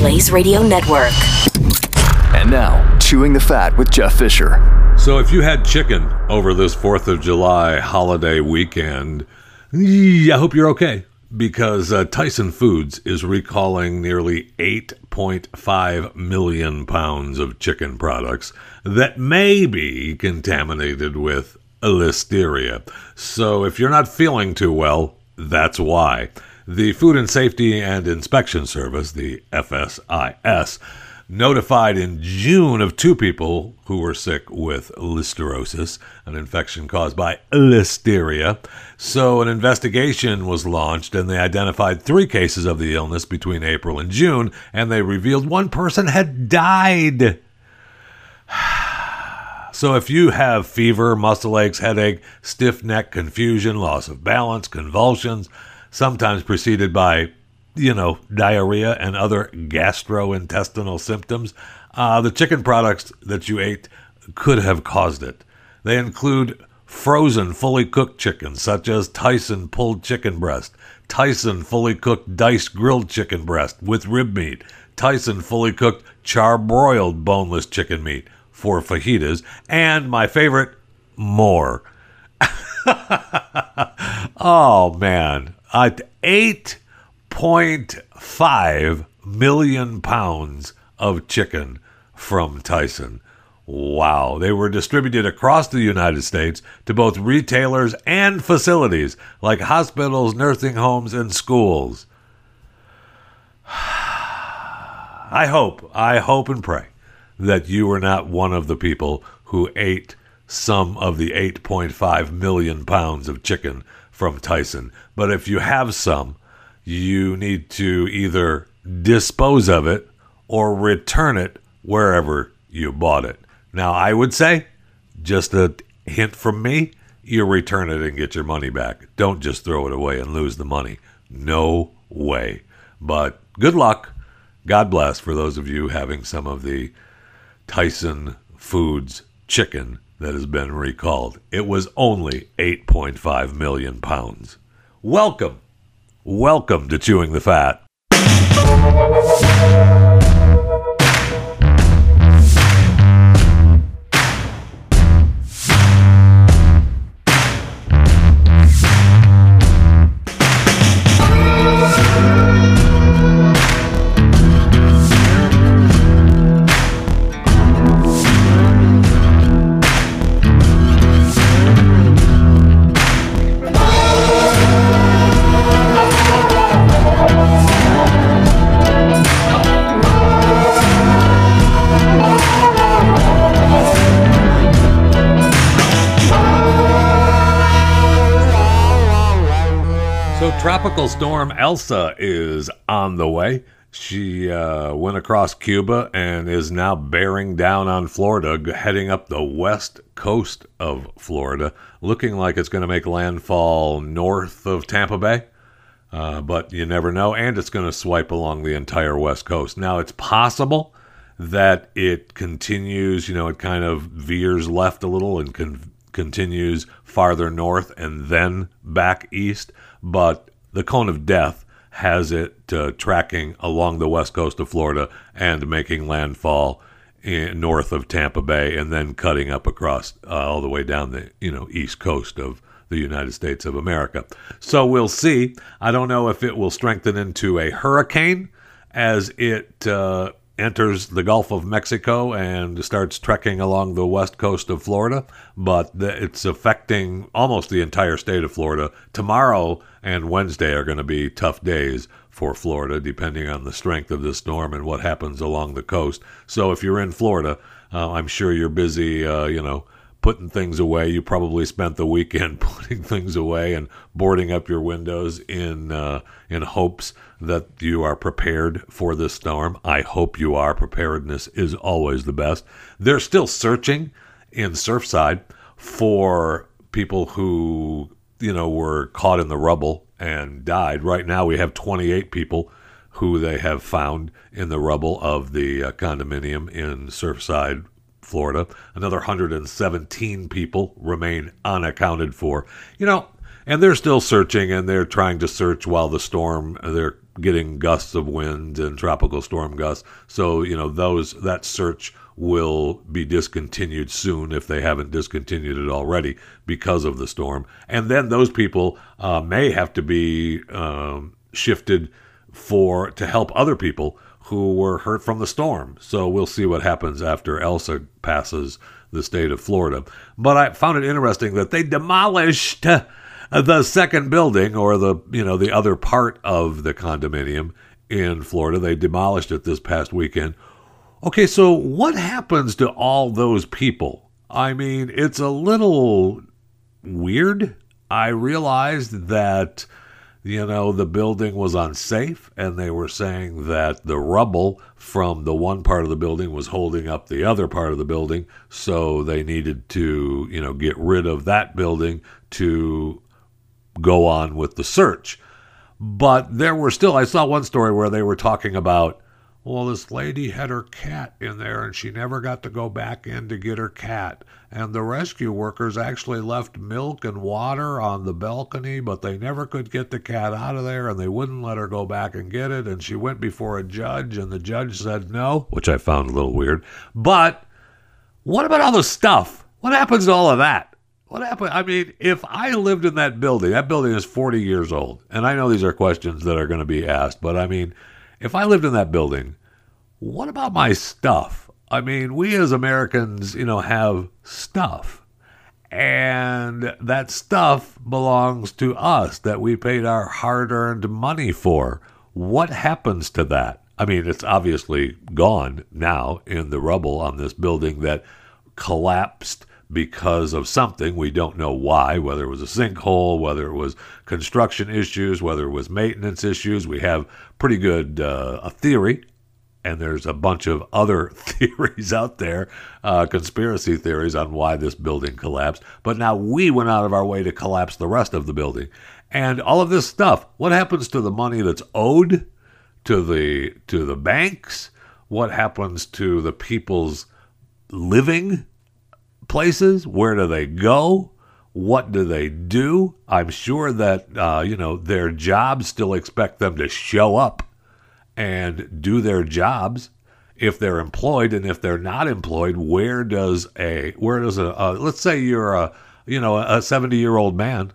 Blaze Radio Network. And now, Chewing the Fat with Jeff Fisher. So, if you had chicken over this 4th of July holiday weekend, I hope you're okay because uh, Tyson Foods is recalling nearly 8.5 million pounds of chicken products that may be contaminated with listeria. So, if you're not feeling too well, that's why. The Food and Safety and Inspection Service, the FSIS, notified in June of two people who were sick with listeriosis, an infection caused by listeria. So, an investigation was launched and they identified three cases of the illness between April and June, and they revealed one person had died. So, if you have fever, muscle aches, headache, stiff neck, confusion, loss of balance, convulsions, sometimes preceded by, you know, diarrhea and other gastrointestinal symptoms, uh, the chicken products that you ate could have caused it. They include frozen, fully cooked chicken, such as Tyson pulled chicken breast, Tyson fully cooked diced grilled chicken breast with rib meat, Tyson fully cooked charbroiled boneless chicken meat for fajitas, and my favorite, more. oh man, at 8.5 million pounds of chicken from Tyson. Wow. They were distributed across the United States to both retailers and facilities like hospitals, nursing homes, and schools. I hope, I hope and pray that you are not one of the people who ate some of the 8.5 million pounds of chicken from Tyson. But if you have some, you need to either dispose of it or return it wherever you bought it. Now, I would say, just a hint from me, you return it and get your money back. Don't just throw it away and lose the money. No way. But good luck. God bless for those of you having some of the Tyson Foods chicken that has been recalled. It was only 8.5 million pounds. Welcome. Welcome to Chewing the Fat. Storm Elsa is on the way. She uh, went across Cuba and is now bearing down on Florida, heading up the west coast of Florida, looking like it's going to make landfall north of Tampa Bay. Uh, but you never know, and it's going to swipe along the entire west coast. Now, it's possible that it continues, you know, it kind of veers left a little and con- continues farther north and then back east. But the cone of death has it uh, tracking along the west coast of Florida and making landfall in, north of Tampa Bay and then cutting up across uh, all the way down the you know east coast of the United States of America. So we'll see. I don't know if it will strengthen into a hurricane as it uh, enters the Gulf of Mexico and starts trekking along the west coast of Florida, but the, it's affecting almost the entire state of Florida. Tomorrow and Wednesday are going to be tough days for Florida, depending on the strength of the storm and what happens along the coast. So if you're in Florida, uh, I'm sure you're busy, uh, you know, putting things away. You probably spent the weekend putting things away and boarding up your windows in uh, in hopes that you are prepared for this storm. I hope you are. Preparedness is always the best. They're still searching in Surfside for people who you know were caught in the rubble and died. Right now, we have 28 people who they have found in the rubble of the uh, condominium in Surfside, Florida. Another 117 people remain unaccounted for. You know, and they're still searching and they're trying to search while the storm they're getting gusts of wind and tropical storm gusts. So, you know, those that search will be discontinued soon if they haven't discontinued it already because of the storm. And then those people uh, may have to be um, shifted for to help other people who were hurt from the storm. So we'll see what happens after Elsa passes the state of Florida. But I found it interesting that they demolished the second building or the you know the other part of the condominium in Florida. They demolished it this past weekend. Okay, so what happens to all those people? I mean, it's a little weird. I realized that you know, the building was unsafe, and they were saying that the rubble from the one part of the building was holding up the other part of the building, so they needed to, you know, get rid of that building to go on with the search. But there were still, I saw one story where they were talking about, well, this lady had her cat in there and she never got to go back in to get her cat. And the rescue workers actually left milk and water on the balcony, but they never could get the cat out of there and they wouldn't let her go back and get it. And she went before a judge and the judge said no, which I found a little weird. But what about all the stuff? What happens to all of that? What happened? I mean, if I lived in that building, that building is 40 years old. And I know these are questions that are going to be asked, but I mean, if I lived in that building, what about my stuff? I mean, we as Americans, you know, have stuff. And that stuff belongs to us that we paid our hard earned money for. What happens to that? I mean, it's obviously gone now in the rubble on this building that collapsed because of something. We don't know why, whether it was a sinkhole, whether it was construction issues, whether it was maintenance issues. We have pretty good uh, a theory, and there's a bunch of other theories out there, uh, conspiracy theories on why this building collapsed. But now we went out of our way to collapse the rest of the building. And all of this stuff, what happens to the money that's owed to the to the banks? What happens to the people's living places? Where do they go? What do they do? I'm sure that, uh, you know, their jobs still expect them to show up and do their jobs if they're employed and if they're not employed where does a where does a uh, let's say you're a you know a 70 year old man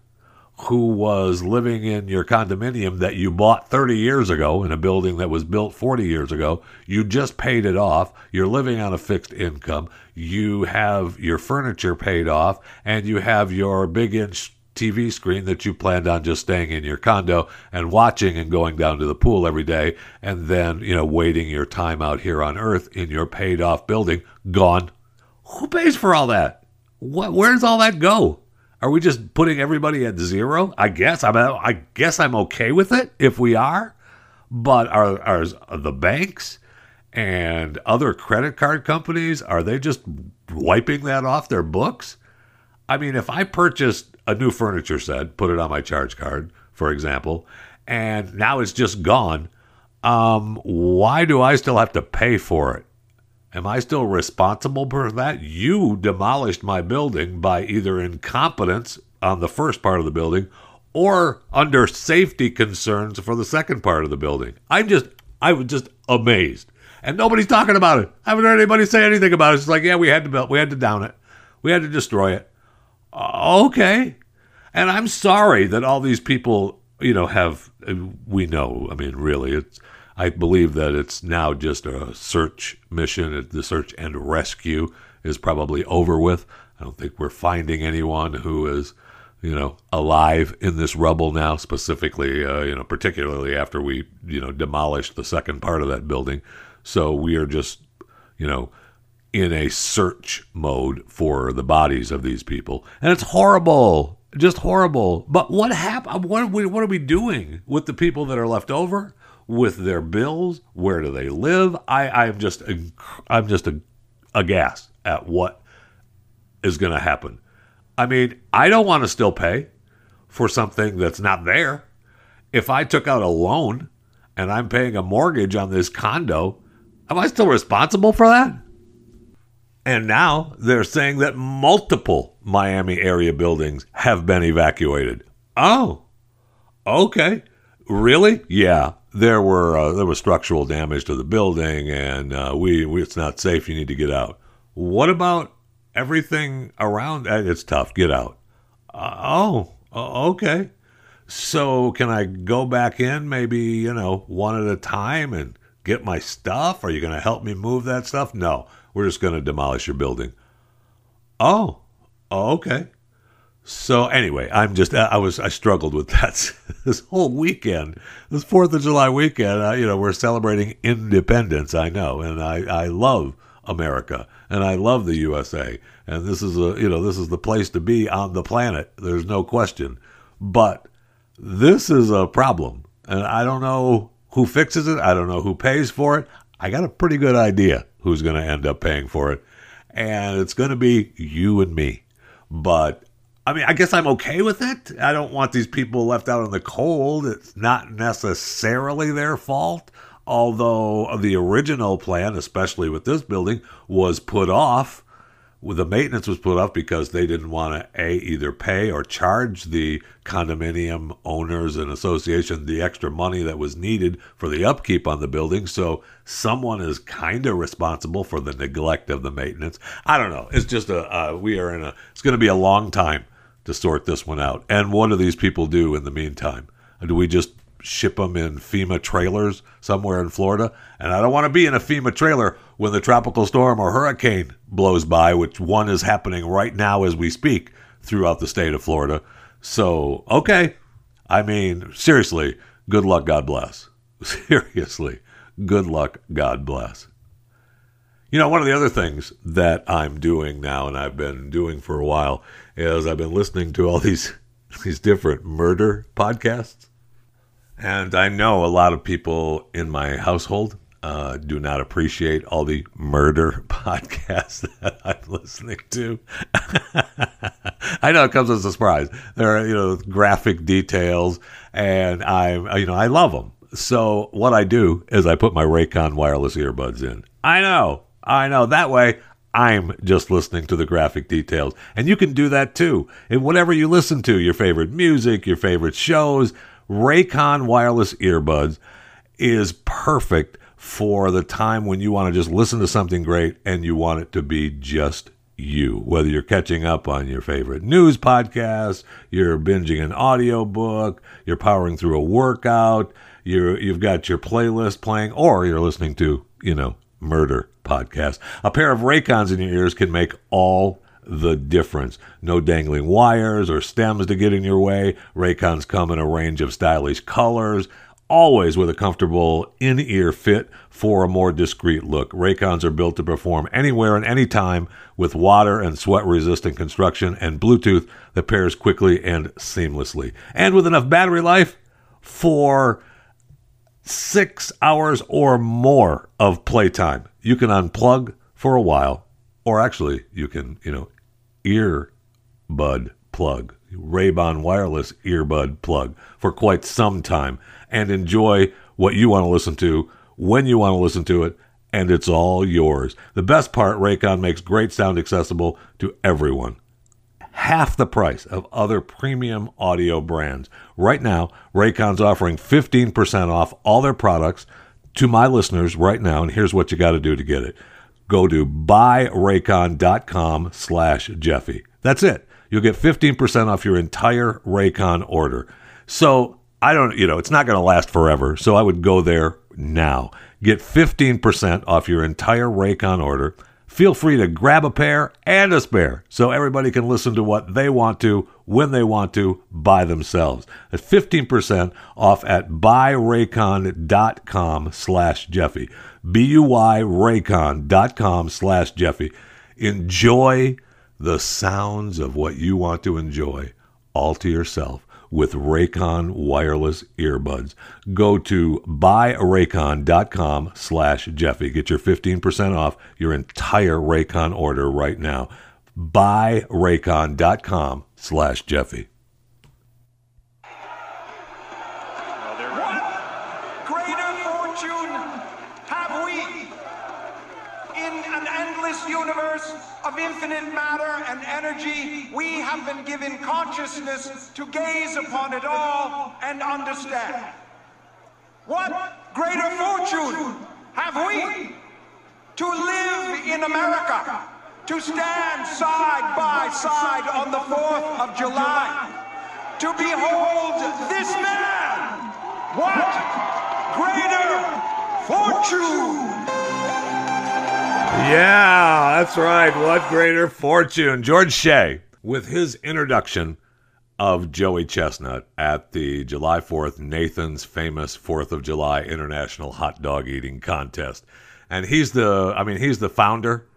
who was living in your condominium that you bought 30 years ago in a building that was built 40 years ago. You just paid it off. You're living on a fixed income. You have your furniture paid off, and you have your big inch TV screen that you planned on just staying in your condo and watching and going down to the pool every day, and then, you know, waiting your time out here on Earth in your paid off building gone. Who pays for all that? What, where does all that go? Are we just putting everybody at zero? I guess I'm. I guess I'm okay with it if we are. But are are the banks and other credit card companies are they just wiping that off their books? I mean, if I purchased a new furniture set, put it on my charge card, for example, and now it's just gone, um, why do I still have to pay for it? Am I still responsible for that? You demolished my building by either incompetence on the first part of the building or under safety concerns for the second part of the building. I'm just, I was just amazed. And nobody's talking about it. I haven't heard anybody say anything about it. It's like, yeah, we had to build, we had to down it. We had to destroy it. Uh, okay. And I'm sorry that all these people, you know, have, we know, I mean, really, it's, I believe that it's now just a search mission. The search and rescue is probably over with. I don't think we're finding anyone who is, you know, alive in this rubble now. Specifically, uh, you know, particularly after we, you know, demolished the second part of that building. So we are just, you know, in a search mode for the bodies of these people. And it's horrible, just horrible. But what happened? What what are we doing with the people that are left over? With their bills, where do they live? I, I'm just, I'm just aghast at what is going to happen. I mean, I don't want to still pay for something that's not there. If I took out a loan and I'm paying a mortgage on this condo, am I still responsible for that? And now they're saying that multiple Miami area buildings have been evacuated. Oh, okay. Really? Yeah. There were uh, there was structural damage to the building, and uh, we, we it's not safe. You need to get out. What about everything around? Uh, it's tough. Get out. Uh, oh, okay. So can I go back in? Maybe you know one at a time and get my stuff? Are you going to help me move that stuff? No we're just going to demolish your building. Oh, okay. So anyway, I'm just I was I struggled with that this whole weekend, this Fourth of July weekend. Uh, you know, we're celebrating independence. I know, and I I love America and I love the USA, and this is a you know this is the place to be on the planet. There's no question, but this is a problem, and I don't know who fixes it. I don't know who pays for it. I got a pretty good idea who's going to end up paying for it. And it's going to be you and me. But I mean, I guess I'm okay with it. I don't want these people left out in the cold. It's not necessarily their fault. Although the original plan, especially with this building, was put off the maintenance was put off because they didn't want to a either pay or charge the condominium owners and association the extra money that was needed for the upkeep on the building so someone is kind of responsible for the neglect of the maintenance i don't know it's just a uh, we are in a it's going to be a long time to sort this one out and what do these people do in the meantime do we just ship them in FEMA trailers somewhere in Florida. And I don't want to be in a FEMA trailer when the tropical storm or hurricane blows by, which one is happening right now as we speak throughout the state of Florida. So, okay. I mean, seriously, good luck, God bless. Seriously, good luck, God bless. You know, one of the other things that I'm doing now and I've been doing for a while is I've been listening to all these these different murder podcasts. And I know a lot of people in my household uh, do not appreciate all the murder podcasts that I'm listening to. I know it comes as a surprise. There are, you know, graphic details, and I, you know, I love them. So what I do is I put my Raycon wireless earbuds in. I know, I know. That way, I'm just listening to the graphic details. And you can do that too. In whatever you listen to, your favorite music, your favorite shows, Raycon wireless earbuds is perfect for the time when you want to just listen to something great and you want it to be just you. Whether you're catching up on your favorite news podcast, you're binging an audiobook, you're powering through a workout, you're you've got your playlist playing, or you're listening to, you know, murder podcast. A pair of Raycons in your ears can make all the difference. No dangling wires or stems to get in your way. Raycons come in a range of stylish colors, always with a comfortable in ear fit for a more discreet look. Raycons are built to perform anywhere and anytime with water and sweat resistant construction and Bluetooth that pairs quickly and seamlessly. And with enough battery life for six hours or more of playtime. You can unplug for a while, or actually, you can, you know, earbud plug, Ray-Ban wireless earbud plug for quite some time and enjoy what you want to listen to when you want to listen to it and it's all yours. The best part, Raycon makes great sound accessible to everyone. Half the price of other premium audio brands. Right now, Raycon's offering 15% off all their products to my listeners right now, and here's what you got to do to get it go to buyraycon.com slash Jeffy. That's it. You'll get 15% off your entire Raycon order. So I don't, you know, it's not going to last forever. So I would go there now. Get 15% off your entire Raycon order, feel free to grab a pair and a spare so everybody can listen to what they want to when they want to by themselves. At 15% off at buyraycon.com slash Jeffy. B-U-Y raycon.com slash Jeffy. Enjoy the sounds of what you want to enjoy all to yourself with Raycon wireless earbuds. Go to buyraycon.com slash Jeffy. Get your 15% off your entire Raycon order right now. Buyraycon.com slash Jeffy. What greater fortune have we in an endless universe of infinite matter energy? We have been given consciousness to gaze upon it all and understand. What greater fortune have we to live in America, to stand side by side on the 4th of July, to behold this man? What greater fortune? Yeah, that's right. What greater fortune. George Shea, with his introduction of Joey Chestnut at the July 4th Nathan's famous 4th of July International Hot Dog Eating Contest. And he's the, I mean, he's the founder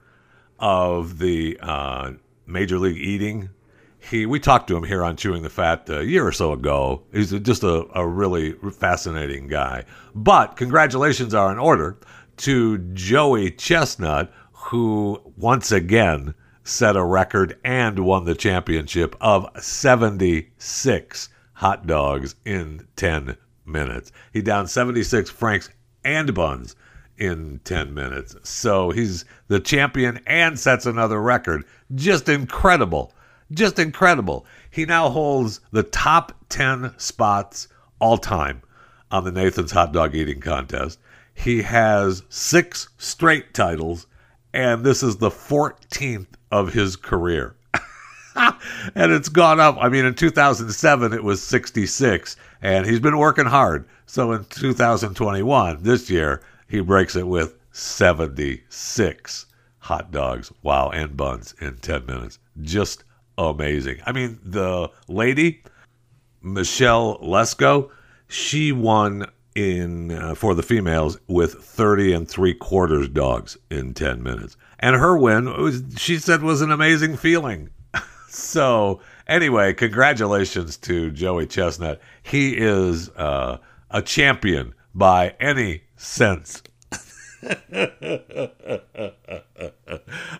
of the uh, Major League Eating. He, we talked to him here on Chewing the Fat a year or so ago. He's just a, a really fascinating guy. But congratulations are in order to Joey Chestnut, who once again set a record and won the championship of 76 hot dogs in 10 minutes. He downed 76 Franks and buns in 10 minutes. So he's the champion and sets another record. Just incredible. Just incredible. He now holds the top 10 spots all time on the Nathan's Hot Dog Eating Contest. He has six straight titles, and this is the 14th of his career. and it's gone up. I mean, in 2007, it was 66, and he's been working hard. So in 2021, this year, he breaks it with 76 hot dogs, wow, and buns in 10 minutes. Just amazing. I mean, the lady, Michelle Lesco, she won in uh, for the females with 30 and three quarters dogs in 10 minutes. And her win, was, she said, was an amazing feeling. so, anyway, congratulations to Joey Chestnut. He is uh, a champion by any sense.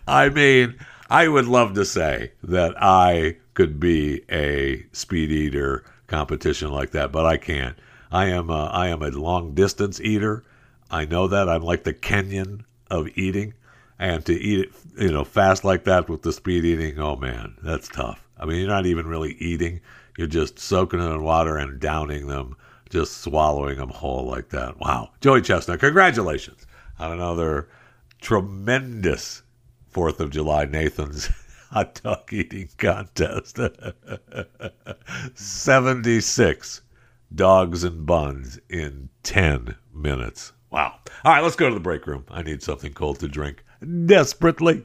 I mean, I would love to say that I could be a speed eater competition like that, but I can't. I am a, I am a long distance eater. I know that I'm like the Kenyan of eating, and to eat it, you know, fast like that with the speed eating, oh man, that's tough. I mean, you're not even really eating; you're just soaking them in water and downing them, just swallowing them whole like that. Wow, Joey Chestnut, congratulations on another tremendous Fourth of July Nathan's hot dog eating contest. 76 dogs and buns in 10 minutes. Wow. All right, let's go to the break room. I need something cold to drink desperately.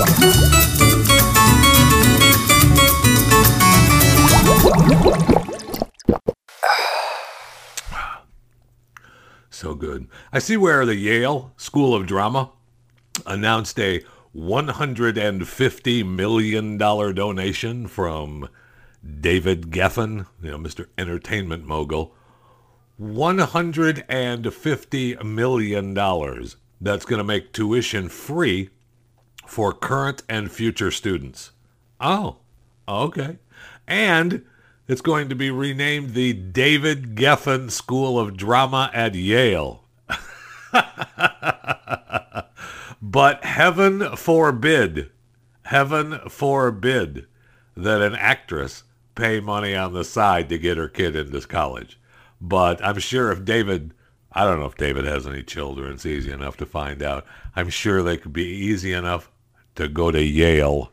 So good. I see where the Yale School of Drama announced a $150 million donation from David Geffen, you know, Mr. Entertainment Mogul. $150 million. That's going to make tuition free for current and future students. Oh, okay. And it's going to be renamed the David Geffen School of Drama at Yale. but heaven forbid, heaven forbid that an actress pay money on the side to get her kid into college. But I'm sure if David, I don't know if David has any children, it's easy enough to find out. I'm sure they could be easy enough to go to Yale.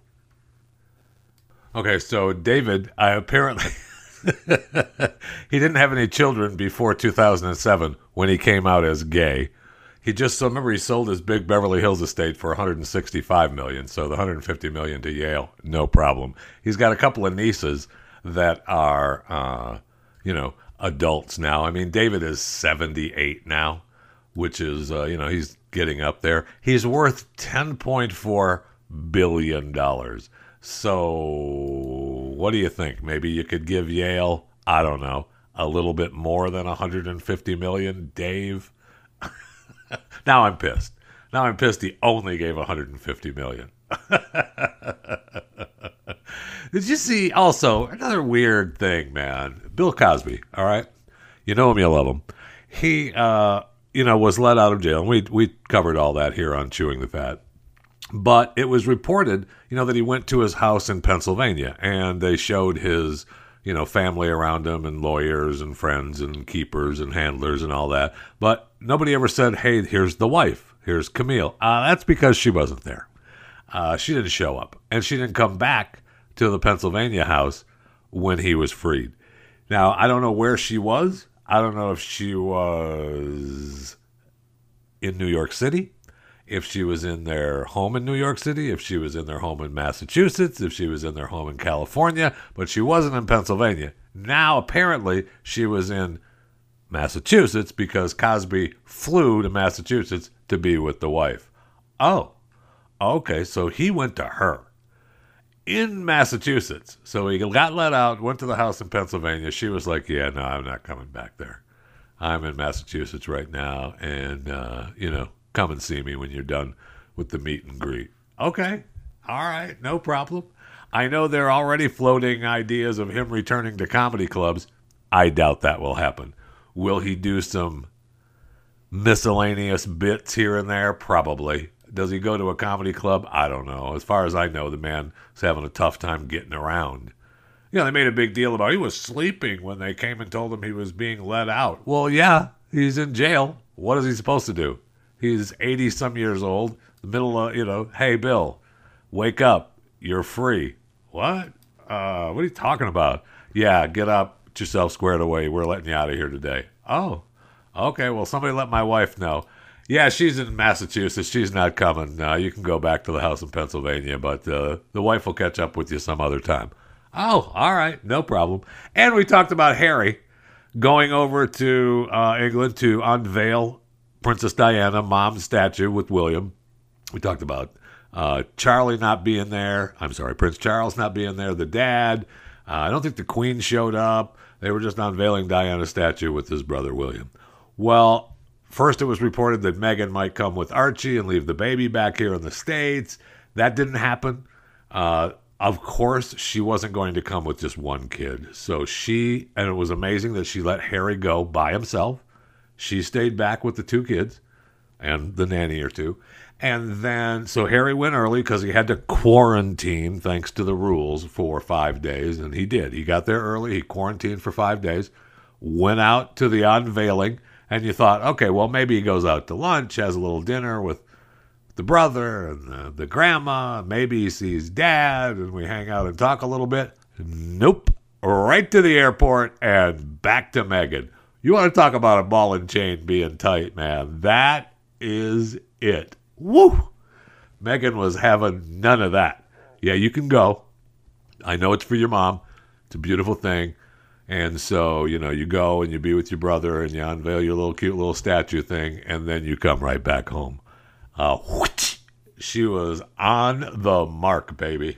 Okay, so David, I apparently he didn't have any children before 2007 when he came out as gay. He just so remember he sold his big Beverly Hills estate for 165 million, so the 150 million to Yale, no problem. He's got a couple of nieces that are, uh, you know, adults now. I mean, David is 78 now, which is, uh, you know, he's getting up there. He's worth 10.4 billion dollars. So, what do you think? Maybe you could give Yale, I don't know, a little bit more than 150 million, Dave. now I'm pissed. Now I'm pissed he only gave 150 million. Did you see also another weird thing, man? Bill Cosby, all right? You know him, you love him. He uh, you know, was let out of jail. And we we covered all that here on Chewing the Fat. But it was reported, you know, that he went to his house in Pennsylvania and they showed his, you know, family around him and lawyers and friends and keepers and handlers and all that. But nobody ever said, hey, here's the wife. Here's Camille. Uh, that's because she wasn't there. Uh, she didn't show up. And she didn't come back to the Pennsylvania house when he was freed. Now, I don't know where she was. I don't know if she was in New York City if she was in their home in New York City, if she was in their home in Massachusetts, if she was in their home in California, but she wasn't in Pennsylvania. Now, apparently, she was in Massachusetts because Cosby flew to Massachusetts to be with the wife. Oh, okay, so he went to her in Massachusetts. So he got let out, went to the house in Pennsylvania. She was like, Yeah, no, I'm not coming back there. I'm in Massachusetts right now, and, uh, you know, come and see me when you're done with the meet and greet. Okay. All right. No problem. I know they're already floating ideas of him returning to comedy clubs. I doubt that will happen. Will he do some miscellaneous bits here and there? Probably. Does he go to a comedy club? I don't know. As far as I know, the man is having a tough time getting around. You know, they made a big deal about he was sleeping when they came and told him he was being let out. Well, yeah, he's in jail. What is he supposed to do? He's 80 some years old. The middle of, you know, hey, Bill, wake up. You're free. What? Uh, what are you talking about? Yeah, get up. Get yourself squared away. We're letting you out of here today. Oh, okay. Well, somebody let my wife know. Yeah, she's in Massachusetts. She's not coming. Uh, you can go back to the house in Pennsylvania, but uh, the wife will catch up with you some other time. Oh, all right. No problem. And we talked about Harry going over to uh, England to unveil Princess Diana, mom's statue with William. We talked about uh, Charlie not being there. I'm sorry, Prince Charles not being there. The dad. Uh, I don't think the Queen showed up. They were just unveiling Diana's statue with his brother William. Well, first it was reported that Meghan might come with Archie and leave the baby back here in the States. That didn't happen. Uh, of course, she wasn't going to come with just one kid. So she, and it was amazing that she let Harry go by himself. She stayed back with the two kids and the nanny or two. And then, so Harry went early because he had to quarantine, thanks to the rules, for five days. And he did. He got there early. He quarantined for five days, went out to the unveiling. And you thought, okay, well, maybe he goes out to lunch, has a little dinner with the brother and the, the grandma. Maybe he sees dad and we hang out and talk a little bit. Nope. Right to the airport and back to Meghan. You want to talk about a ball and chain being tight, man. That is it. Woo! Meghan was having none of that. Yeah, you can go. I know it's for your mom. It's a beautiful thing. And so, you know, you go and you be with your brother and you unveil your little cute little statue thing, and then you come right back home. Uh, whoosh, she was on the mark, baby.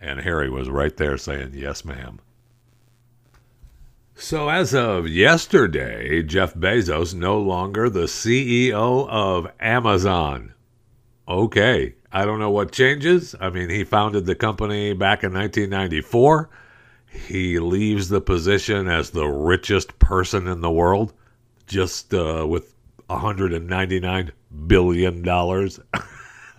And Harry was right there saying, Yes, ma'am. So, as of yesterday, Jeff Bezos no longer the CEO of Amazon. Okay, I don't know what changes. I mean, he founded the company back in 1994. He leaves the position as the richest person in the world, just uh, with 199 billion dollars.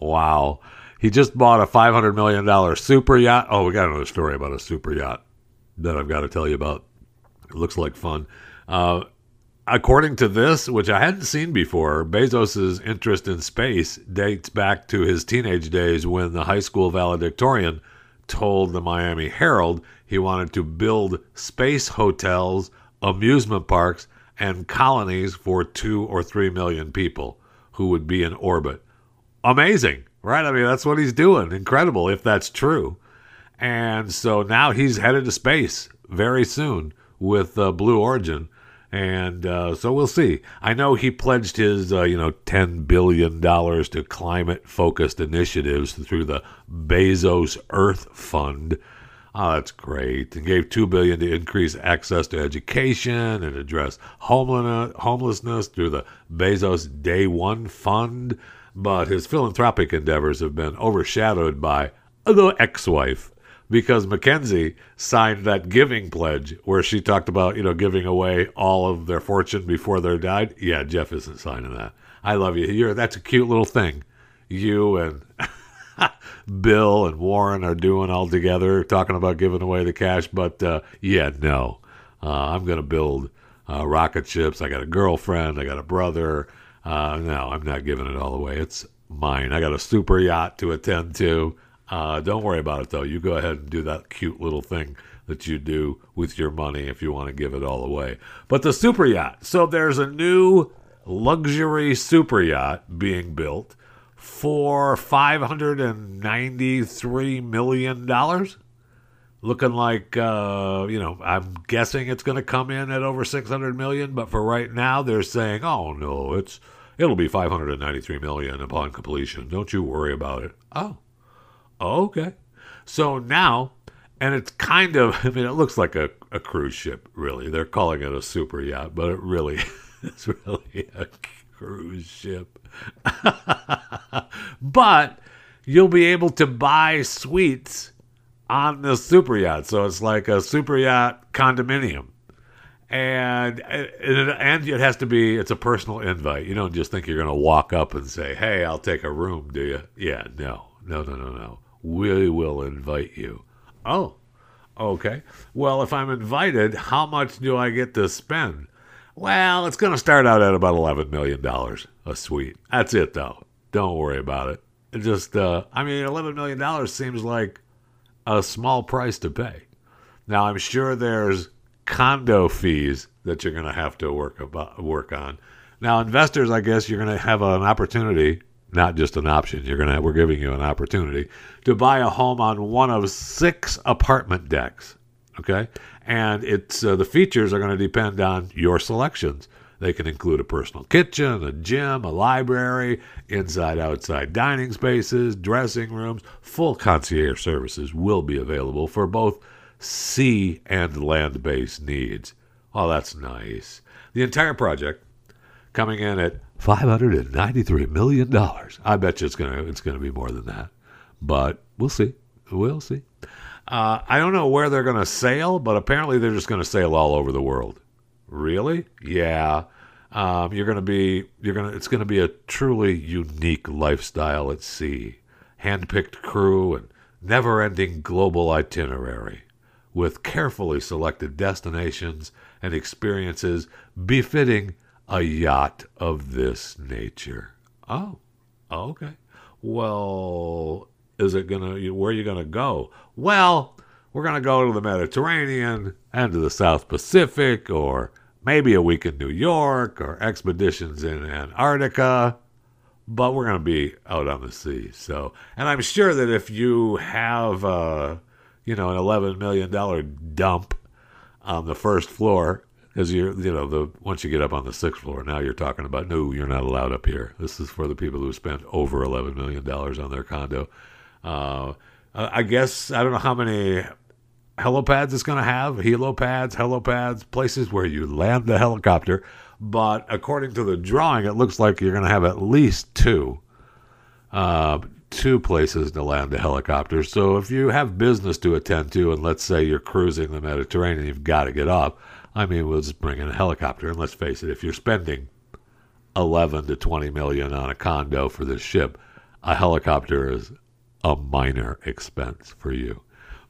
wow. He just bought a $500 million super yacht. Oh, we got another story about a super yacht that I've got to tell you about. It looks like fun. Uh, according to this, which I hadn't seen before, Bezos' interest in space dates back to his teenage days when the high school valedictorian told the Miami Herald he wanted to build space hotels, amusement parks, and colonies for two or three million people who would be in orbit. Amazing, right? I mean, that's what he's doing. Incredible if that's true. And so now he's headed to space very soon with uh, Blue Origin. And uh, so we'll see. I know he pledged his, uh, you know, ten billion dollars to climate-focused initiatives through the Bezos Earth Fund. Oh, that's great. And gave two billion to increase access to education and address homelessness through the Bezos Day One Fund. But his philanthropic endeavors have been overshadowed by the ex-wife because Mackenzie signed that giving pledge where she talked about, you know, giving away all of their fortune before they died. Yeah, Jeff isn't signing that. I love you. You're that's a cute little thing. You and Bill and Warren are doing all together, talking about giving away the cash. But uh, yeah, no, uh, I'm to build uh, rocket ships. I got a girlfriend. I got a brother. Uh, no, I'm not giving it all away. It's mine. I got a super yacht to attend to. Uh, don't worry about it though. You go ahead and do that cute little thing that you do with your money if you want to give it all away. But the super yacht. So there's a new luxury super yacht being built for $593 million. Looking like, uh, you know, I'm guessing it's going to come in at over 600 million, but for right now, they're saying, oh no, it's it'll be 593 million upon completion. Don't you worry about it. Oh, okay. So now, and it's kind of, I mean, it looks like a, a cruise ship, really. They're calling it a super yacht, but it really is really a cruise ship. but you'll be able to buy suites on the super yacht. So it's like a super yacht condominium. And and it has to be it's a personal invite. You don't just think you're going to walk up and say, "Hey, I'll take a room," do you? Yeah, no. No, no, no, no we will invite you. Oh, okay. Well, if I'm invited, how much do I get to spend? Well, it's going to start out at about $11 million a suite. That's it, though. Don't worry about it. It just, uh, I mean, $11 million seems like a small price to pay. Now, I'm sure there's condo fees that you're going to have to work about, work on. Now, investors, I guess you're going to have an opportunity not just an option. You're gonna we're giving you an opportunity to buy a home on one of six apartment decks. Okay, and it's uh, the features are going to depend on your selections. They can include a personal kitchen, a gym, a library, inside outside dining spaces, dressing rooms. Full concierge services will be available for both sea and land based needs. Oh, that's nice. The entire project coming in at $593 million. I bet you it's going to it's gonna be more than that. But we'll see. We'll see. Uh, I don't know where they're going to sail, but apparently they're just going to sail all over the world. Really? Yeah. Um, you're going to be you're going to it's going to be a truly unique lifestyle at sea. Handpicked crew and never-ending global itinerary with carefully selected destinations and experiences befitting a yacht of this nature. Oh, okay. Well, is it gonna? Where are you gonna go? Well, we're gonna go to the Mediterranean and to the South Pacific, or maybe a week in New York, or expeditions in Antarctica. But we're gonna be out on the sea. So, and I'm sure that if you have, uh, you know, an 11 million dollar dump on the first floor, because you're you know the once you get up on the sixth floor now you're talking about no you're not allowed up here this is for the people who spent over 11 million dollars on their condo uh, i guess i don't know how many helipads it's going to have helipads helipads places where you land the helicopter but according to the drawing it looks like you're going to have at least two uh, two places to land the helicopter. So if you have business to attend to, and let's say you're cruising the Mediterranean, you've got to get off. I mean, we'll just bring in a helicopter. And let's face it, if you're spending 11 to 20 million on a condo for this ship, a helicopter is a minor expense for you.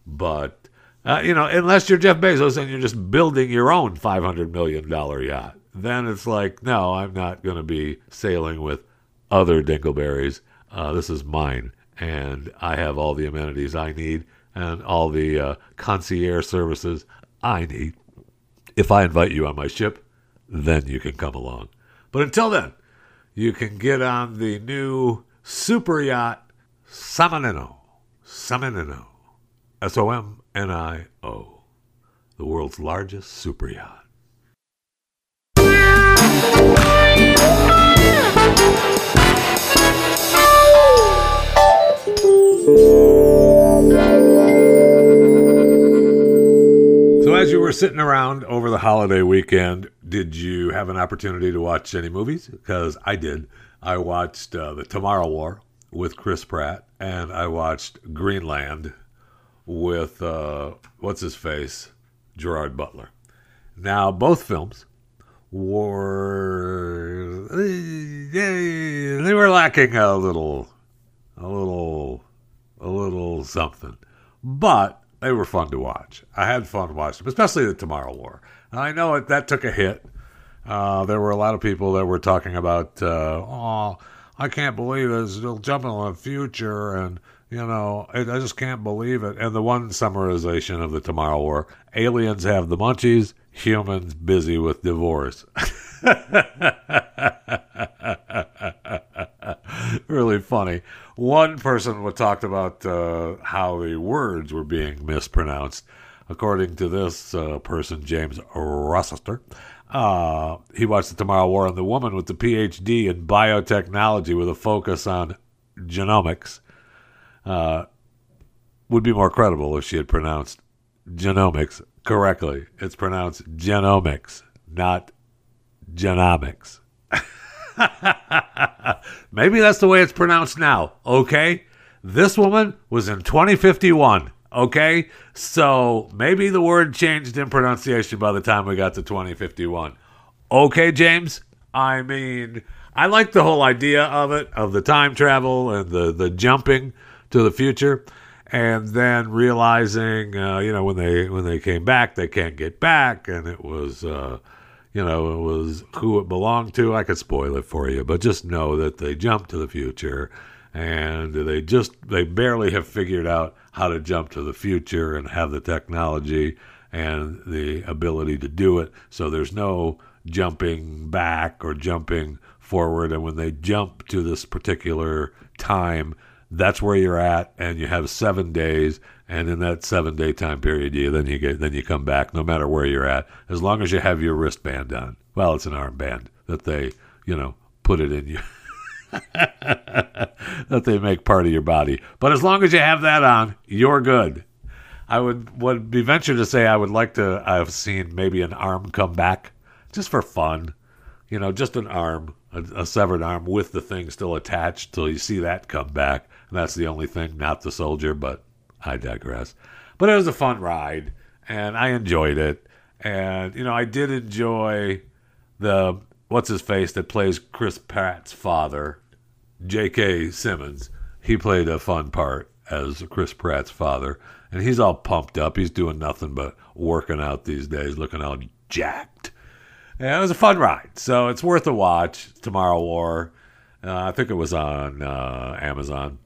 But, uh, you know, unless you're Jeff Bezos and you're just building your own $500 million yacht, then it's like, no, I'm not going to be sailing with other dingleberries. Uh, this is mine. And I have all the amenities I need and all the uh, concierge services I need. If I invite you on my ship, then you can come along. But until then, you can get on the new super yacht Somonino. Somonino. S O M N I O. The world's largest super yacht. So, as you were sitting around over the holiday weekend, did you have an opportunity to watch any movies? Because I did. I watched uh, The Tomorrow War with Chris Pratt, and I watched Greenland with, uh, what's his face? Gerard Butler. Now, both films were. They were lacking a little. A little. A little something. But they were fun to watch. I had fun watching them, especially the Tomorrow War. I know it, that took a hit. Uh, there were a lot of people that were talking about, uh, oh, I can't believe it. It's still jumping on the future, and you know, I, I just can't believe it. And the one summarization of the Tomorrow War: aliens have the munchies, humans busy with divorce. really funny. One person talked about uh, how the words were being mispronounced. According to this uh, person, James Rochester, uh, he watched the Tomorrow War, and the woman with the PhD in biotechnology with a focus on genomics uh, would be more credible if she had pronounced genomics correctly. It's pronounced genomics, not genomics. Maybe that's the way it's pronounced now, okay? This woman was in 2051, okay? So maybe the word changed in pronunciation by the time we got to 2051. Okay, James? I mean, I like the whole idea of it, of the time travel and the, the jumping to the future. And then realizing, uh, you know, when they when they came back, they can't get back, and it was uh, you know, it was who it belonged to. I could spoil it for you, but just know that they jumped to the future and they just, they barely have figured out how to jump to the future and have the technology and the ability to do it. So there's no jumping back or jumping forward. And when they jump to this particular time, that's where you're at, and you have seven days. And in that seven day time period, you then you get then you come back, no matter where you're at, as long as you have your wristband on. Well, it's an armband that they, you know, put it in you. that they make part of your body. But as long as you have that on, you're good. I would would be venture to say I would like to i've seen maybe an arm come back just for fun. You know, just an arm, a, a severed arm with the thing still attached till you see that come back. And that's the only thing, not the soldier, but I digress. But it was a fun ride, and I enjoyed it. And, you know, I did enjoy the, what's his face that plays Chris Pratt's father, J.K. Simmons. He played a fun part as Chris Pratt's father. And he's all pumped up. He's doing nothing but working out these days, looking all jacked. And it was a fun ride. So it's worth a watch. Tomorrow War. Uh, I think it was on uh, Amazon.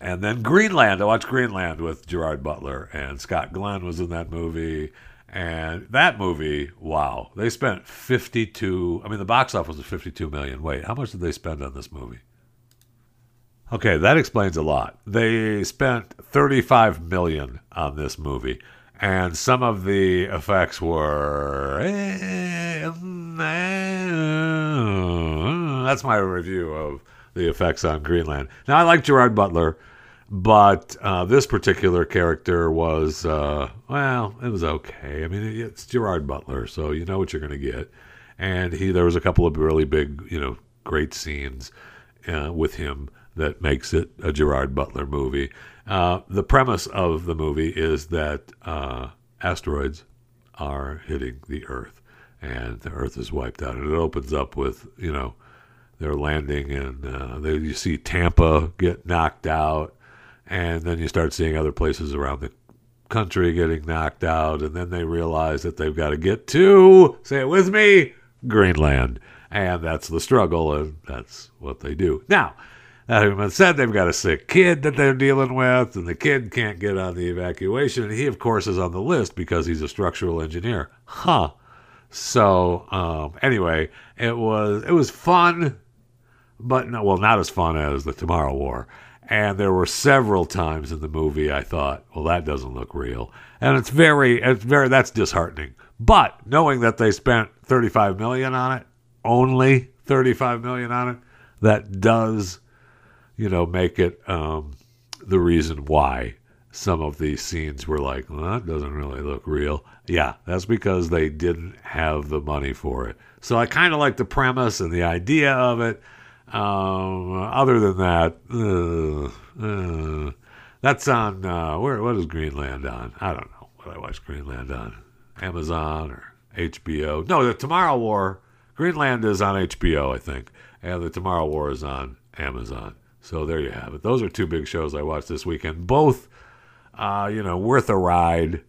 And then Greenland. I watched Greenland with Gerard Butler and Scott Glenn was in that movie. And that movie, wow, they spent 52. I mean, the box office was 52 million. Wait, how much did they spend on this movie? Okay, that explains a lot. They spent 35 million on this movie, and some of the effects were. eh, That's my review of the effects on Greenland. Now, I like Gerard Butler, but uh, this particular character was, uh, well, it was okay. I mean, it's Gerard Butler, so you know what you're going to get. And he, there was a couple of really big, you know, great scenes uh, with him that makes it a Gerard Butler movie. Uh, the premise of the movie is that uh, asteroids are hitting the Earth, and the Earth is wiped out. And it opens up with you know they're landing, and uh, they, you see Tampa get knocked out, and then you start seeing other places around the country getting knocked out, and then they realize that they've got to get to say it with me Greenland, and that's the struggle, and that's what they do now. That having been said, they've got a sick kid that they're dealing with, and the kid can't get on the evacuation. And he, of course, is on the list because he's a structural engineer. Huh. So um, anyway, it was it was fun, but no, well, not as fun as the Tomorrow War. And there were several times in the movie I thought, well, that doesn't look real, and it's very, it's very, that's disheartening. But knowing that they spent 35 million on it, only 35 million on it, that does you know, make it um, the reason why some of these scenes were like, well, that doesn't really look real. Yeah, that's because they didn't have the money for it. So I kind of like the premise and the idea of it. Um, other than that, uh, uh, that's on uh, where? What is Greenland on? I don't know what I watch Greenland on. Amazon or HBO? No, the Tomorrow War. Greenland is on HBO, I think, and the Tomorrow War is on Amazon. So there you have it. Those are two big shows I watched this weekend. Both, uh, you know, worth a ride,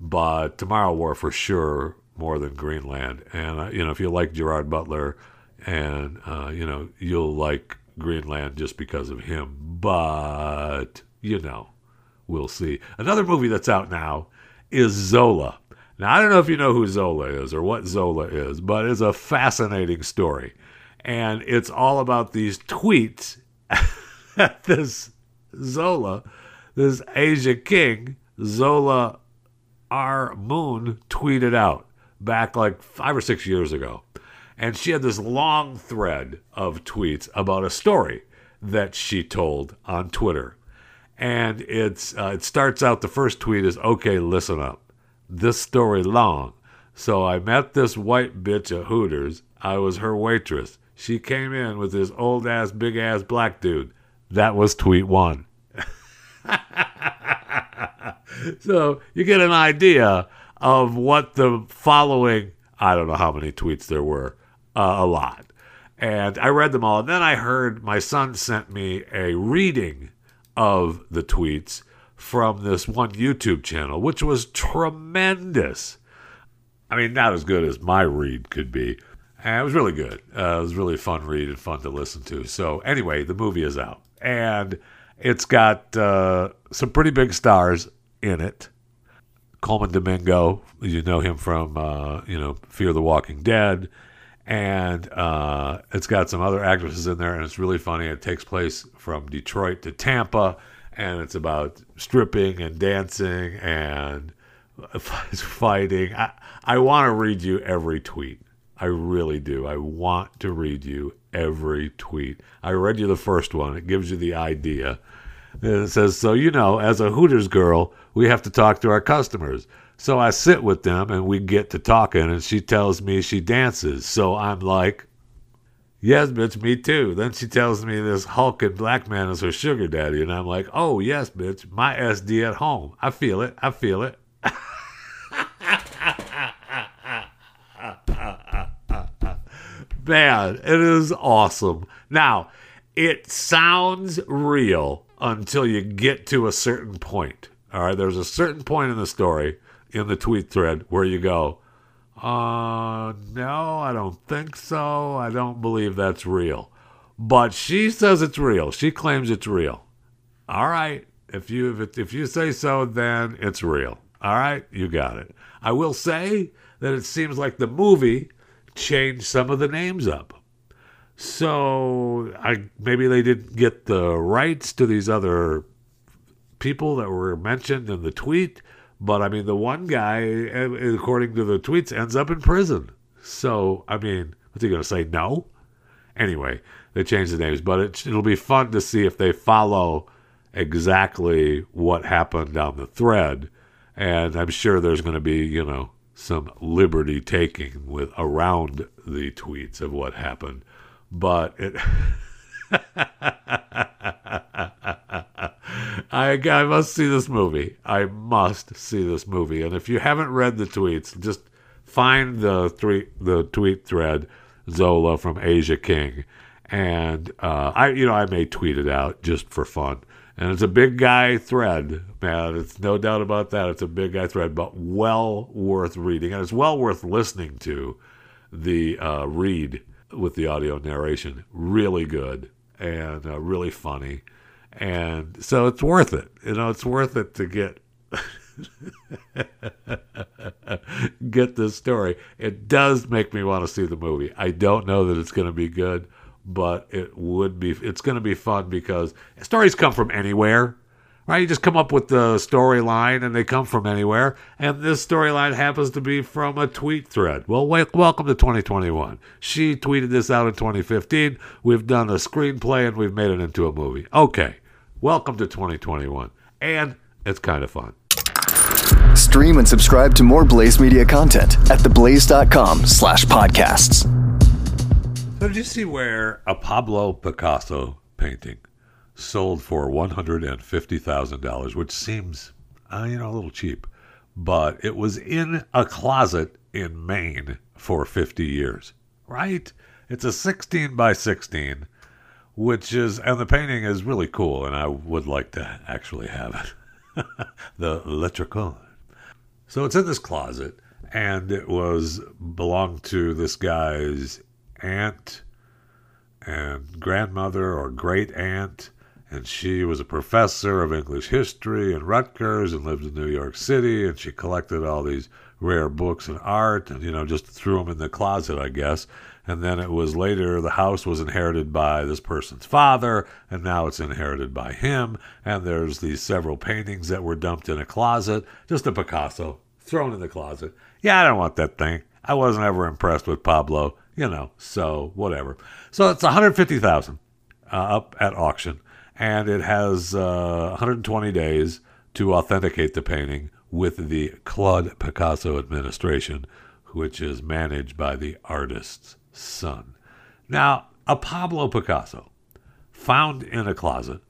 but Tomorrow War for sure more than Greenland. And you know, if you like Gerard Butler, and uh, you know, you'll like Greenland just because of him. But you know, we'll see. Another movie that's out now is Zola. Now I don't know if you know who Zola is or what Zola is, but it's a fascinating story. And it's all about these tweets that this Zola, this A'Ziah King, Zola R. Moon, tweeted out back like five or six years ago. And she had this long thread of tweets about a story that she told on Twitter. And it's uh, it starts out the first tweet is okay, listen up. This story long. So I met this white bitch at Hooters. I was her waitress. She came in with this old ass, big ass black dude. That was tweet one. so you get an idea of what the following, I don't know how many tweets there were, uh, a lot. And I read them all. And then I heard my son sent me a reading of the tweets from this one YouTube channel, which was tremendous. I mean, not as good as my read could be. And it was really good. Uh, it was really fun read and fun to listen to. So, anyway, the movie is out and it's got uh, some pretty big stars in it. Colman Domingo, you know him from uh, you know Fear the Walking Dead, and uh, it's got some other actresses in there, and it's really funny. It takes place from Detroit to Tampa, and it's about stripping and dancing and fighting. I, I want to read you every tweet. I really do. I want to read you every tweet. I read you the first one. It gives you the idea. And it says, So, you know, as a Hooters girl, we have to talk to our customers. So I sit with them and we get to talking, and she tells me she dances. So I'm like, Yes, bitch, me too. Then she tells me this hulking black man is her sugar daddy, and I'm like, Oh, yes, bitch, my SD at home. I feel it. I feel it. man, it is awesome. Now, it sounds real until you get to a certain point. All right, there's a certain point in the story in the tweet thread where you go, uh, no, I don't think so. I don't believe that's real. But she says it's real. She claims it's real. All right, if you if, it, if you say so, then it's real. All right, you got it. I will say that it seems like the movie changed some of the names up. So I maybe they didn't get the rights to these other people that were mentioned in the tweet, but I mean the one guy, according to the tweets, ends up in prison. So I mean, what's he going to say? No. Anyway, they changed the names, but it, it'll be fun to see if they follow exactly what happened on the thread, and I'm sure there's going to be you know some liberty taking with around the tweets of what happened, but it I, I must see this movie. I must see this movie. And if you haven't read the tweets, just find the tweet the tweet thread Zola from A'Ziah King, and uh, I you know I may tweet it out just for fun. And it's a big guy thread, man. It's no doubt about that. It's a big guy thread, but well worth reading, and it's well worth listening to the uh, read with the audio narration. Really good and uh, really funny, and so it's worth it. You know, it's worth it to get get this story. It does make me want to see the movie. I don't know that it's going to be good, but it would be. It's going to be fun because stories come from anywhere. Right, you just come up with the storyline, and they come from anywhere. And this storyline happens to be from a tweet thread. Well, welcome to 2021. She tweeted this out in 2015. We've done a screenplay, and we've made it into a movie. Okay, welcome to 2021, and it's kind of fun. Stream and subscribe to more Blaze Media content at theblaze.com slash podcasts. So did you see where a Pablo Picasso painting sold for $150,000, which seems, uh, you know, a little cheap, but it was in a closet in Maine for 50 years, right? It's a 16 by 16, which is, and the painting is really cool, and I would like to actually have it. the Leprechaun. So it's in this closet, and it was belonged to this guy's aunt and grandmother or great aunt, and she was a professor of English history in Rutgers and lived in New York City, and she collected all these rare books and art, and you know just threw them in the closet, I guess. And then it was later the house was inherited by this person's father, and now it's inherited by him. And there's these several paintings that were dumped in a closet, just a Picasso thrown in the closet. Yeah, I don't want that thing. I wasn't ever impressed with Pablo, you know. So whatever. So it's 150,000 uh, up at auction, and it has uh, 120 days to authenticate the painting with the Claude Picasso administration, which is managed by the artist's son. Now, a Pablo Picasso found in a closet,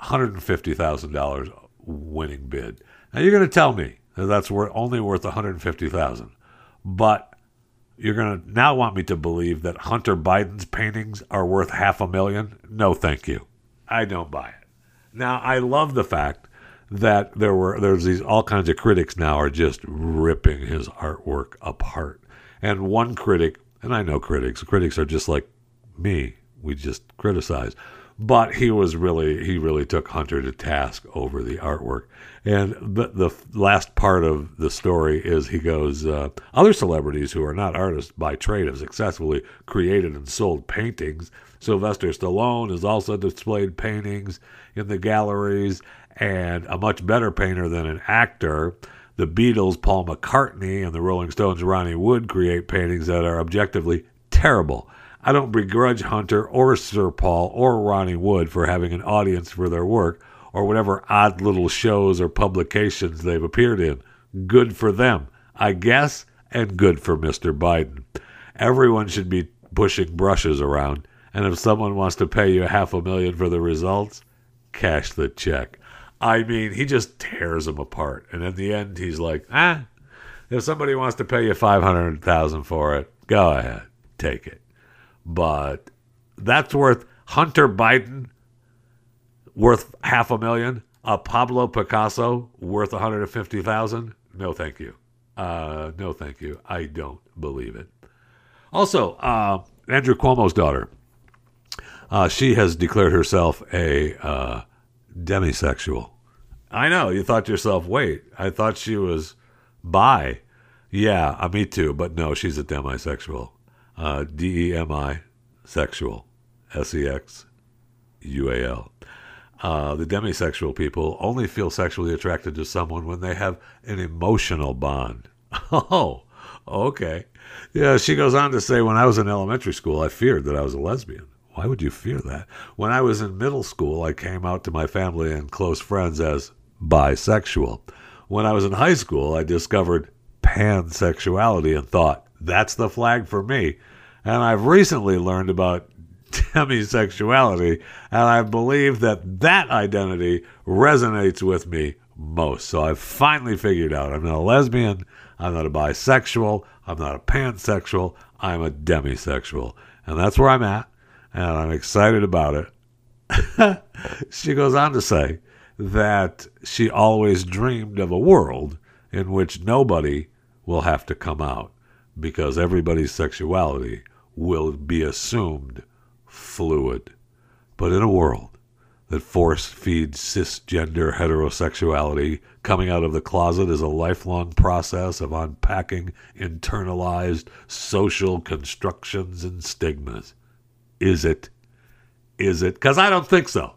$150,000 winning bid. Now you're going to tell me that that's worth only worth 150,000, But you're going to now want me to believe that Hunter Biden's paintings are worth half a million? No, thank you. I don't buy it. Now, I love the fact that there were there's these all kinds of critics now are just ripping his artwork apart. And one critic, and I know critics, critics are just like me. We just criticize. But he was really he really took Hunter to task over the artwork. And the, the last part of the story is he goes, uh, other celebrities who are not artists by trade have successfully created and sold paintings. Sylvester Stallone has also displayed paintings in the galleries, and a much better painter than an actor. The Beatles, Paul McCartney, and the Rolling Stones, Ronnie Wood, create paintings that are objectively terrible. I don't begrudge Hunter or Sir Paul or Ronnie Wood for having an audience for their work or whatever odd little shows or publications they've appeared in. Good for them, I guess, and good for Mr. Biden. Everyone should be pushing brushes around, and if someone wants to pay you half a million for the results, cash the check. I mean, he just tears them apart, and in the end, he's like, ah, if somebody wants to pay you five hundred thousand for it, go ahead, take it. But that's worth Hunter Biden worth half a million, a Pablo Picasso worth 150,000. No, thank you. Uh, no, thank you. I don't believe it. Also, uh, Andrew Cuomo's daughter, uh, she has declared herself a uh, demisexual. I know. You thought to yourself, wait, I thought she was bi. Yeah, uh, me too. But no, she's a demisexual. Uh, D E M I sexual. S E X U A L. Uh, the demisexual people only feel sexually attracted to someone when they have an emotional bond. Oh, okay. Yeah, she goes on to say, when I was in elementary school, I feared that I was a lesbian. Why would you fear that? When I was in middle school, I came out to my family and close friends as bisexual. When I was in high school, I discovered pansexuality and thought, that's the flag for me. And I've recently learned about demisexuality, and I believe that that identity resonates with me most. So I've finally figured out I'm not a lesbian, I'm not a bisexual, I'm not a pansexual, I'm a demisexual. And that's where I'm at, and I'm excited about it. she goes on to say that she always dreamed of a world in which nobody will have to come out because everybody's sexuality will be assumed fluid. But in a world that force feeds cisgender heterosexuality, coming out of the closet is a lifelong process of unpacking internalized social constructions and stigmas. Is it? Is it? Because I don't think so.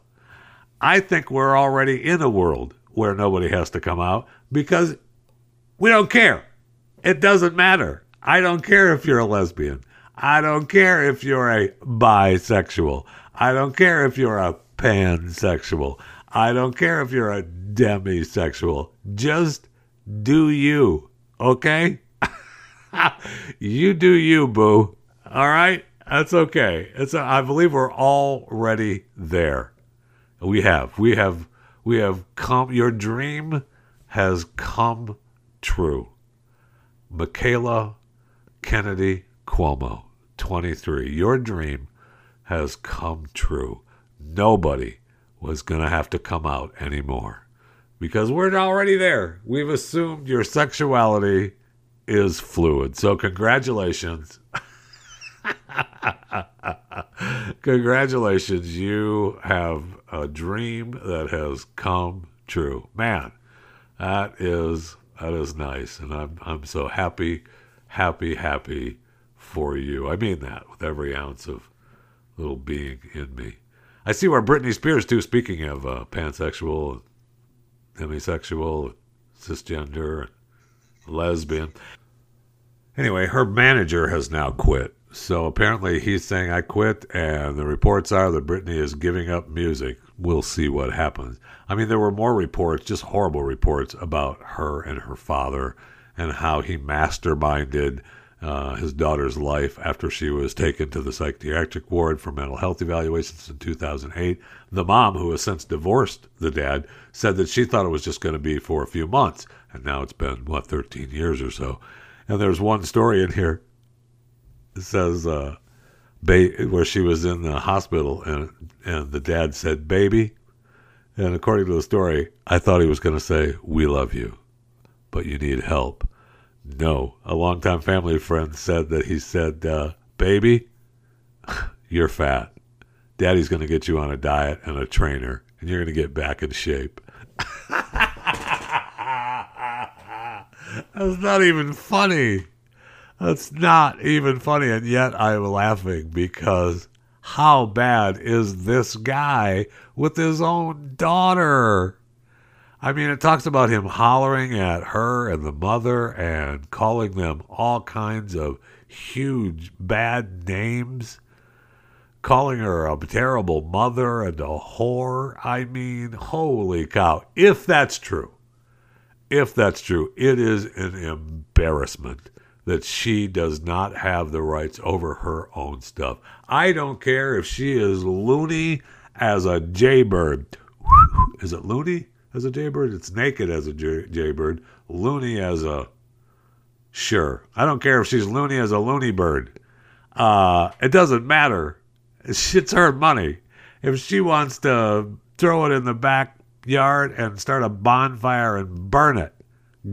I think we're already in a world where nobody has to come out because we don't care. It doesn't matter. I don't care if you're a lesbian. I don't care if you're a bisexual. I don't care if you're a pansexual. I don't care if you're a demisexual. Just do you, okay? you do you, boo. All right? That's okay. It's a, I believe we're already there. We have. We have we have come your dream has come true. Michaela Kennedy Cuomo, 23. Your dream has come true. Nobody was going to have to come out anymore because we're already there. We've assumed your sexuality is fluid. So, congratulations. congratulations. You have a dream that has come true. Man, that is that is nice and I'm I'm so happy, happy, happy for you. I mean that with every ounce of little being in me. I see where Britney Spears too. Speaking of uh, pansexual, demisexual, cisgender, lesbian. Anyway, her manager has now quit. So apparently he's saying I quit, and the reports are that Britney is giving up music. We'll see what happens. I mean, there were more reports, just horrible reports about her and her father and how he masterminded uh, his daughter's life after she was taken to the psychiatric ward for mental health evaluations in 2008. The mom, who has since divorced the dad, said that she thought it was just going to be for a few months, and now it's been, what, 13 years or so. And there's one story in here says, uh, ba- where she was in the hospital, and, and the dad said, Baby. And according to the story, I thought he was going to say, We love you, but you need help. No, a longtime family friend said that he said, uh, "Baby, you're fat. Daddy's going to get you on a diet and a trainer, and you're going to get back in shape." That's not even funny. That's not even funny, and yet I'm laughing because how bad is this guy with his own daughter? I mean, it talks about him hollering at her and the mother and calling them all kinds of huge bad names, calling her a terrible mother and a whore. I mean, holy cow. If that's true, if that's true, it is an embarrassment that she does not have the rights over her own stuff. I don't care if she is loony as a jaybird. Is it loony? as a jaybird. It's naked as a jaybird, loony as a. Sure. I don't care if she's loony as a loony bird. Uh, it doesn't matter. It's her money. If she wants to throw it in the backyard and start a bonfire and burn it,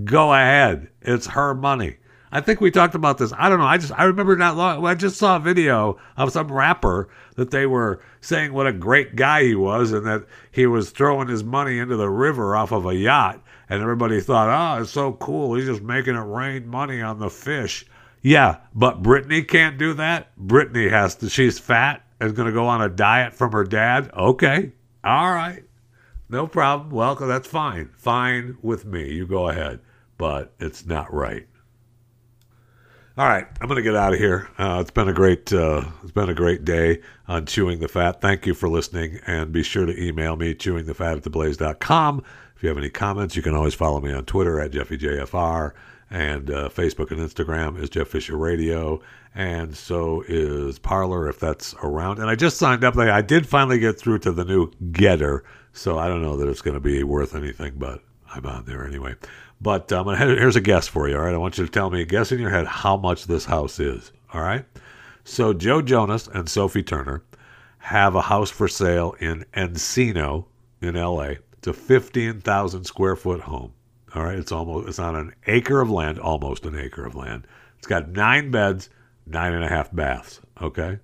go ahead. It's her money. I think we talked about this. I don't know. I just I remember not long. I just saw a video of some rapper that they were saying what a great guy he was and that he was throwing his money into the river off of a yacht, and everybody thought, "Oh, it's so cool. He's just making it rain money on the fish." Yeah, but Britney can't do that. Britney has to. She's fat and going to go on a diet from her dad. Okay, all right, no problem. Well, that's fine. Fine with me. You go ahead, but it's not right. All right, I'm going to get out of here. Uh, it's been a great uh, it's been a great day on chewing the fat. Thank you for listening, and be sure to email me chewingthefat at theblaze.com. If you have any comments, you can always follow me on Twitter at JeffyJFR, And uh, Facebook and Instagram is Jeff Fisher Radio, and so is Parler if that's around. And I just signed up. I did finally get through to the new GETTR, so I don't know that it's going to be worth anything, but I'm on there anyway. But um, here's a guess for you. All right, I want you to tell me, guess in your head how much this house is. All right. So Joe Jonas and Sophie Turner have a house for sale in Encino in LA. It's a 15,000 square foot home. All right, it's almost it's on an acre of land, almost an acre of land. It's got nine beds, nine and a half baths. Okay,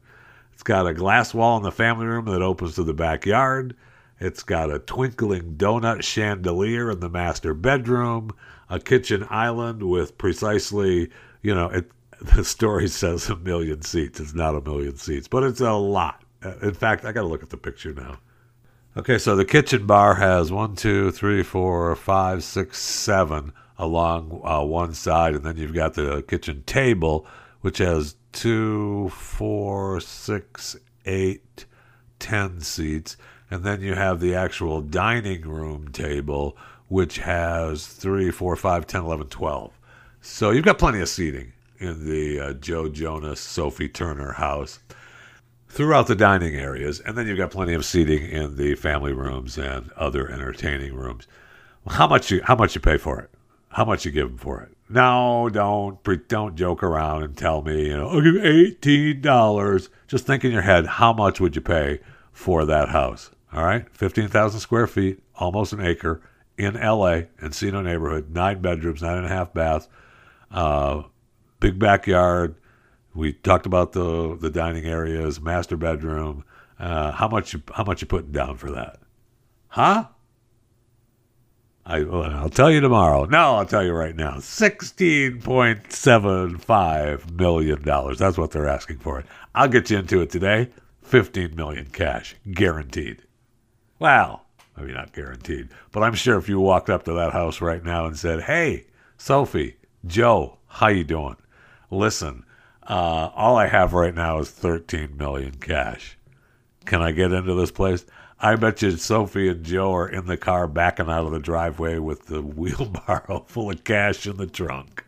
it's got a glass wall in the family room that opens to the backyard. It's got a twinkling donut chandelier in the master bedroom, a kitchen island with precisely, you know, it, the story says a million seats. It's not a million seats, but it's a lot. In fact, I got to look at the picture now. Okay, so the kitchen bar has one, two, three, four, five, six, seven along uh, one side, and then you've got the kitchen table, which has two, four, six, eight, ten seats, and then you have the actual dining room table, which has three, four, five, ten, eleven, twelve. So you've got plenty of seating in the uh, Joe Jonas, Sophie Turner house throughout the dining areas, and then you've got plenty of seating in the family rooms and other entertaining rooms. How much you how much you pay for it? How much you give them for it? No, don't don't joke around and tell me you know I'll give eighteen dollars. Just think in your head how much would you pay for that house? All right, fifteen thousand square feet, almost an acre in L.A. Encino neighborhood, nine bedrooms, nine and a half baths, uh, big backyard we talked about the the dining areas, master bedroom. Uh, how much how much you putting down for that? Huh? I I'll tell you tomorrow. No, I'll tell you right now. Sixteen point seven five million dollars. That's what they're asking for it. I'll get you into it today. Fifteen million cash, guaranteed. Well, maybe not guaranteed, but I'm sure if you walked up to that house right now and said, "Hey, Sophie, Joe, how you doing? Listen, uh, all I have right now is 13 million cash. Can I get into this place?" I bet you Sophie and Joe are in the car backing out of the driveway with the wheelbarrow full of cash in the trunk.